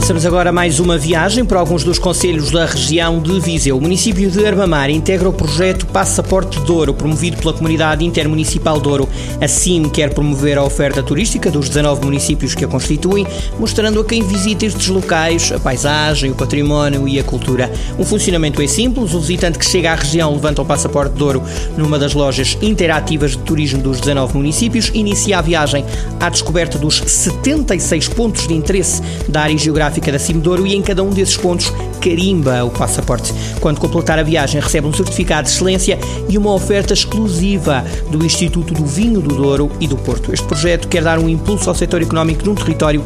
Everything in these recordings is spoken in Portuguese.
Começamos agora mais uma viagem para alguns dos conselhos da região de Viseu. O município de Armamar integra o projeto Passaporte Douro, promovido pela Comunidade Intermunicipal Douro. Assim, quer promover a oferta turística dos 19 municípios que a constituem, mostrando a quem visita estes locais a paisagem, o património e a cultura. Um funcionamento é simples, o visitante que chega à região levanta o Passaporte Douro numa das lojas interativas de turismo dos 19 municípios, inicia a viagem à descoberta dos 76 pontos de interesse da área geográfica geográfica da Cimedouro e em cada um desses pontos carimba o passaporte. Quando completar a viagem, recebe um certificado de excelência e uma oferta exclusiva do Instituto do Vinho do Douro e do Porto. Este projeto quer dar um impulso ao setor económico de um território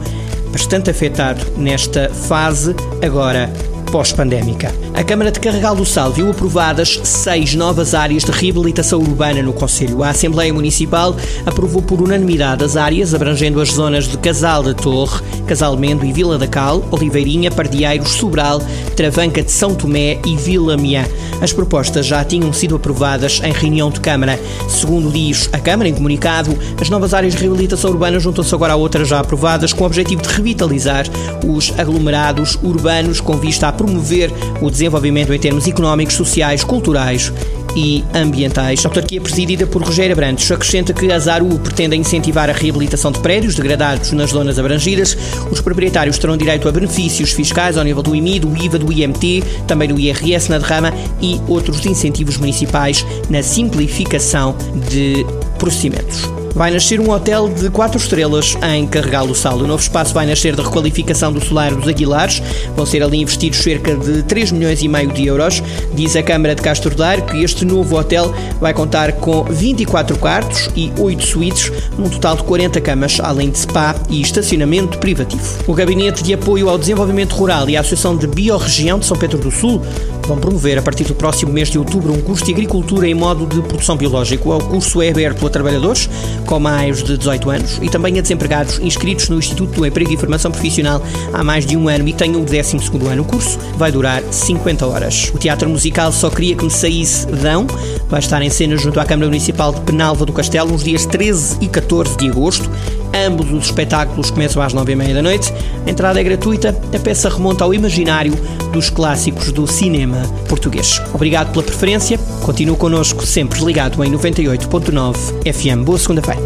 bastante afetado nesta fase agora pós-pandémica. A Câmara de Carregal do Sal viu aprovadas seis novas áreas de reabilitação urbana no Conselho. A Assembleia Municipal aprovou por unanimidade as áreas abrangendo as zonas de Casal da Torre, Casal Mendo e Vila da Cal, Oliveirinha, Pardieiros, Sobral, Travanca de São Tomé e Vila Miã. As propostas já tinham sido aprovadas em reunião de Câmara. Segundo diz a Câmara, em comunicado, as novas áreas de reabilitação urbana juntam-se agora a outras já aprovadas com o objetivo de revitalizar os aglomerados urbanos com vista a promover o desenvolvimento em termos económicos, sociais, culturais e ambientais. A autarquia presidida por Rogério Abrantes acrescenta que a ZARU pretende incentivar a reabilitação de prédios degradados nas zonas abrangidas. Os proprietários terão direito a benefícios fiscais ao nível do IMI, do IVA, do IMT, também do IRS na derrama e outros incentivos municipais na simplificação de procedimentos vai nascer um hotel de 4 estrelas em Carregal do Sal. O novo espaço vai nascer da requalificação do solar dos Aguilares. Vão ser ali investidos cerca de 3 milhões e meio de euros. Diz a Câmara de Castro Daire que este novo hotel vai contar com 24 quartos e 8 suítes, num total de 40 camas, além de spa e estacionamento privativo. O Gabinete de Apoio ao Desenvolvimento Rural e a Associação de Biorregião de São Pedro do Sul vão promover, a partir do próximo mês de outubro, um curso de agricultura em modo de produção biológico. O curso é aberto a trabalhadores com mais de 18 anos e também a desempregados inscritos no Instituto do Emprego e Formação Profissional há mais de um ano e tenham o 12 ano. O curso vai durar 50 horas. O Teatro Musical Só Queria Que Me Saísse Dão vai estar em cena junto à Câmara Municipal de Penalva do Castelo nos dias 13 e 14 de agosto. Ambos os espetáculos começam às 9h30 da noite. A entrada é gratuita. A peça remonta ao imaginário dos clássicos do cinema português. Obrigado pela preferência. Continue connosco sempre ligado em 98.9 FM. Boa segunda-feira.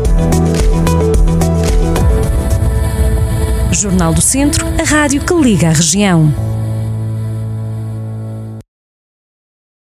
Jornal do Centro, a rádio que liga a região.